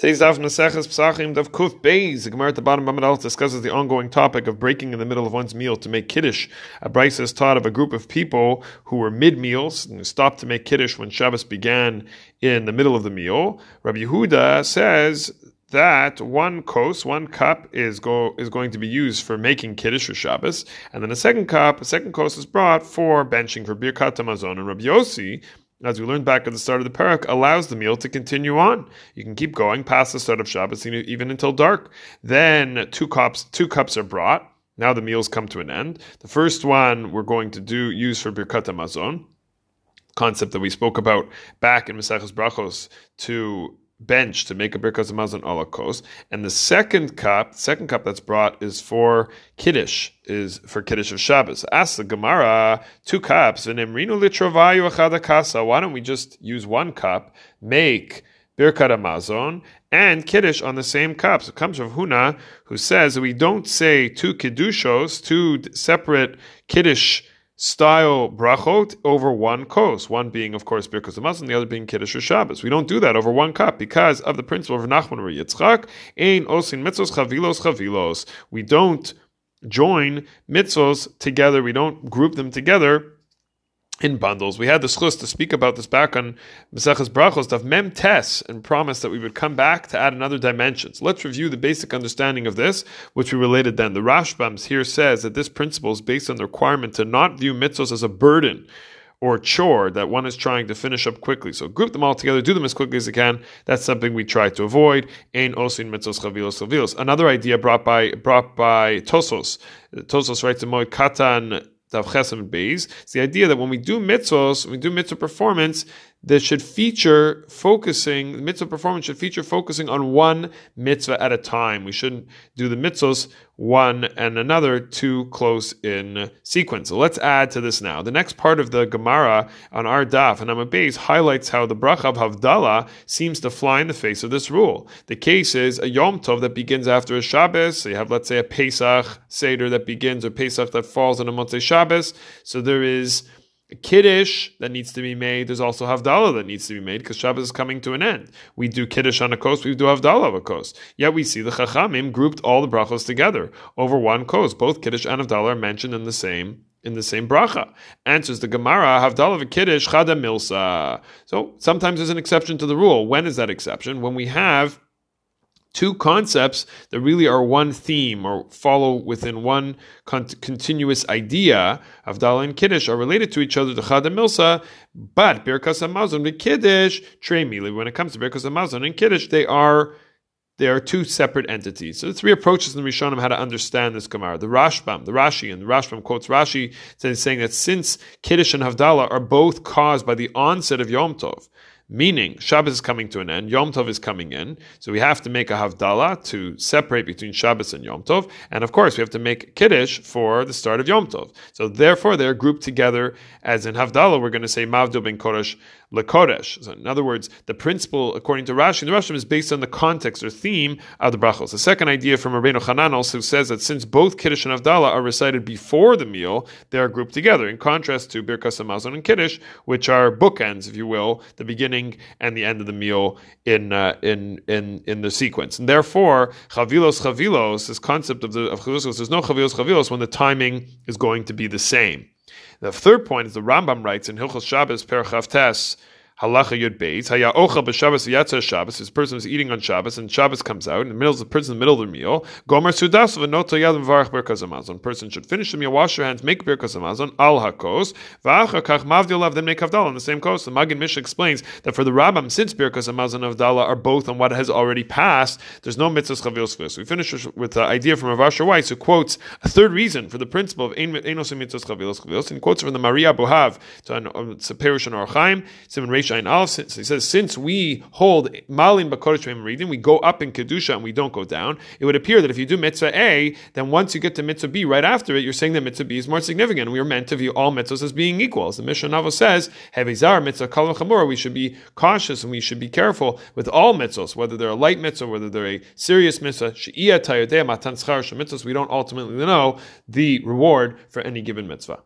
Today's daf Maseches Pesachim Daf Kuf Beis. The Gemara at the bottom of amud discusses the ongoing topic of breaking in the middle of one's meal to make kiddush. A brisa is taught of a group of people who were mid meals and stopped to make kiddush when Shabbos began in the middle of the meal. Rabbi Yehuda says that one kos, one cup, is go is going to be used for making kiddush for Shabbos, and then a second cup, a second kos is brought for benching for birkat hamazon. And Rabbi Yossi as we learned back at the start of the perek, allows the meal to continue on. You can keep going past the start of Shabbos even until dark. Then two cups, two cups are brought. Now the meals come to an end. The first one we're going to do use for Birkat Hamazon, concept that we spoke about back in Maseches Brachos to bench to make a birkas hamazon al hakos, and the second cup, second cup that's brought is for kiddush, is for kiddush of Shabbos. Ask the Gemara, two cups. Why don't we just use one cup, make birkat hamazon and kiddush on the same cup? So it comes from Huna, who says we don't say two kiddushos, two separate kiddush style brachot over one kos, one being, of course, Birkas Hamazon, the other being Kiddush or Shabbos. We don't do that over one cup because of the principle of Nachman bar Yitzchak, ein osin mitzvos chavilos chavilos. We don't join mitzvos together, we don't group them together in bundles. We had the zechus to speak about this back on Maseches Brachos of Mem Tes and promised that we would come back to add another dimension. So let's review the basic understanding of this, which we related then. The Rashbams here says that this principle is based on the requirement to not view mitzvos as a burden or chore that one is trying to finish up quickly. So group them all together, do them as quickly as you can. That's something we try to avoid. Ein osin mitzvos chavilos chavilos. Another idea brought by brought by Tosfos. Tosfos writes in Moed Katan Beis. It's the idea that when we do mitzvahs, when we do mitzvah performance, that should feature focusing, the mitzvah performance should feature focusing on one mitzvah at a time. We shouldn't do the mitzvahs one and another too close in sequence. So let's add to this now. The next part of the Gemara on our daf and amud beis highlights how the bracha of Havdalah seems to fly in the face of this rule. The case is a Yom Tov that begins after a Shabbos. So you have, let's say, a Pesach Seder that begins or Pesach that falls on a Motzei Shabbos. So there is Kiddush that needs to be made. There's also Havdalah that needs to be made because Shabbos is coming to an end. We do Kiddush on a kos, we do Havdalah of a kos. Yet we see the Chachamim grouped all the brachos together over one kos. Both Kiddush and Havdalah are mentioned in the same in the same bracha. Answers the Gemara, Havdalah v'Kiddush chada milsa. So sometimes there's an exception to the rule. When is that exception? When we have two concepts that really are one theme or follow within one con- continuous idea Havdalah and Kiddush are related to each other, the chada milsa, but Birkas Hamazon and Kiddush, Trey Mili, when it comes to Birkas Hamazon and Kiddush, they are they are two separate entities. So the three approaches in the Rishonim how to understand this Gemara. The Rashbam, the Rashi, and the Rashbam quotes Rashi saying that since Kiddush and Havdalah are both caused by the onset of Yom Tov, Meaning, Shabbos is coming to an end, Yom Tov is coming in, so we have to make a Havdalah to separate between Shabbos and Yom Tov, and of course we have to make Kiddush for the start of Yom Tov. So therefore they're grouped together as in Havdalah we're going to say Mavdo ben Kodesh lekodesh. So in other words, the principle, according to Rashi, the Rashi is based on the context or theme of the brachos. The second idea from Rabbeinu Hanan also says that since both Kiddush and Havdalah are recited before the meal, they are grouped together, in contrast to Birkas Hamazon and Kiddush, which are bookends, if you will, the beginning and the end of the meal in uh, in in in the sequence. And therefore, chavilos chavilos, this concept of the of chavilos, there's no chavilos chavilos when the timing is going to be the same. The third point is the Rambam writes in Hilchos Shabbos Perek Chaf Tes Halacha Yud Beis. Haya Ochel b'Shabbos Yatzer Shabbos. This person is eating on Shabbos, and Shabbos comes out. In the middle, the person in the middle of the meal. Gomer Sudas v'Noto Yad v'Varach Birkas Hamazon. Person should finish the meal, wash your hands, make Birkas Hamazon al hakos. V'Achar Kach Mavdilav then make Havdalah on the same kos. The Maggid Mishneh explains that for the Rambam, since Birkas Hamazon and Havdalah are both on what has already passed, there's no mitzvahs chavilos We finish with the idea from Rav Asher Weiss, who quotes a third reason for the principle of Einos mitzvahs chavilos chavilos, and quotes from the Maria Bohav to um, a Perush and Orchaim, Siman Reish He says, since we hold Malin Bakodesh reading, we go up in Kedusha and we don't go down. It would appear that if you do mitzvah A, then once you get to mitzvah B right after it, you're saying that mitzvah B is more significant. We are meant to view all mitzvahs as being equal. As the Mishnah Navo says, Hevizar mitzvah chamura, we should be cautious and we should be careful with all mitzvahs, whether they're a light mitzvah, whether they're a serious mitzvah. Mitzvahs, we don't ultimately know the reward for any given mitzvah.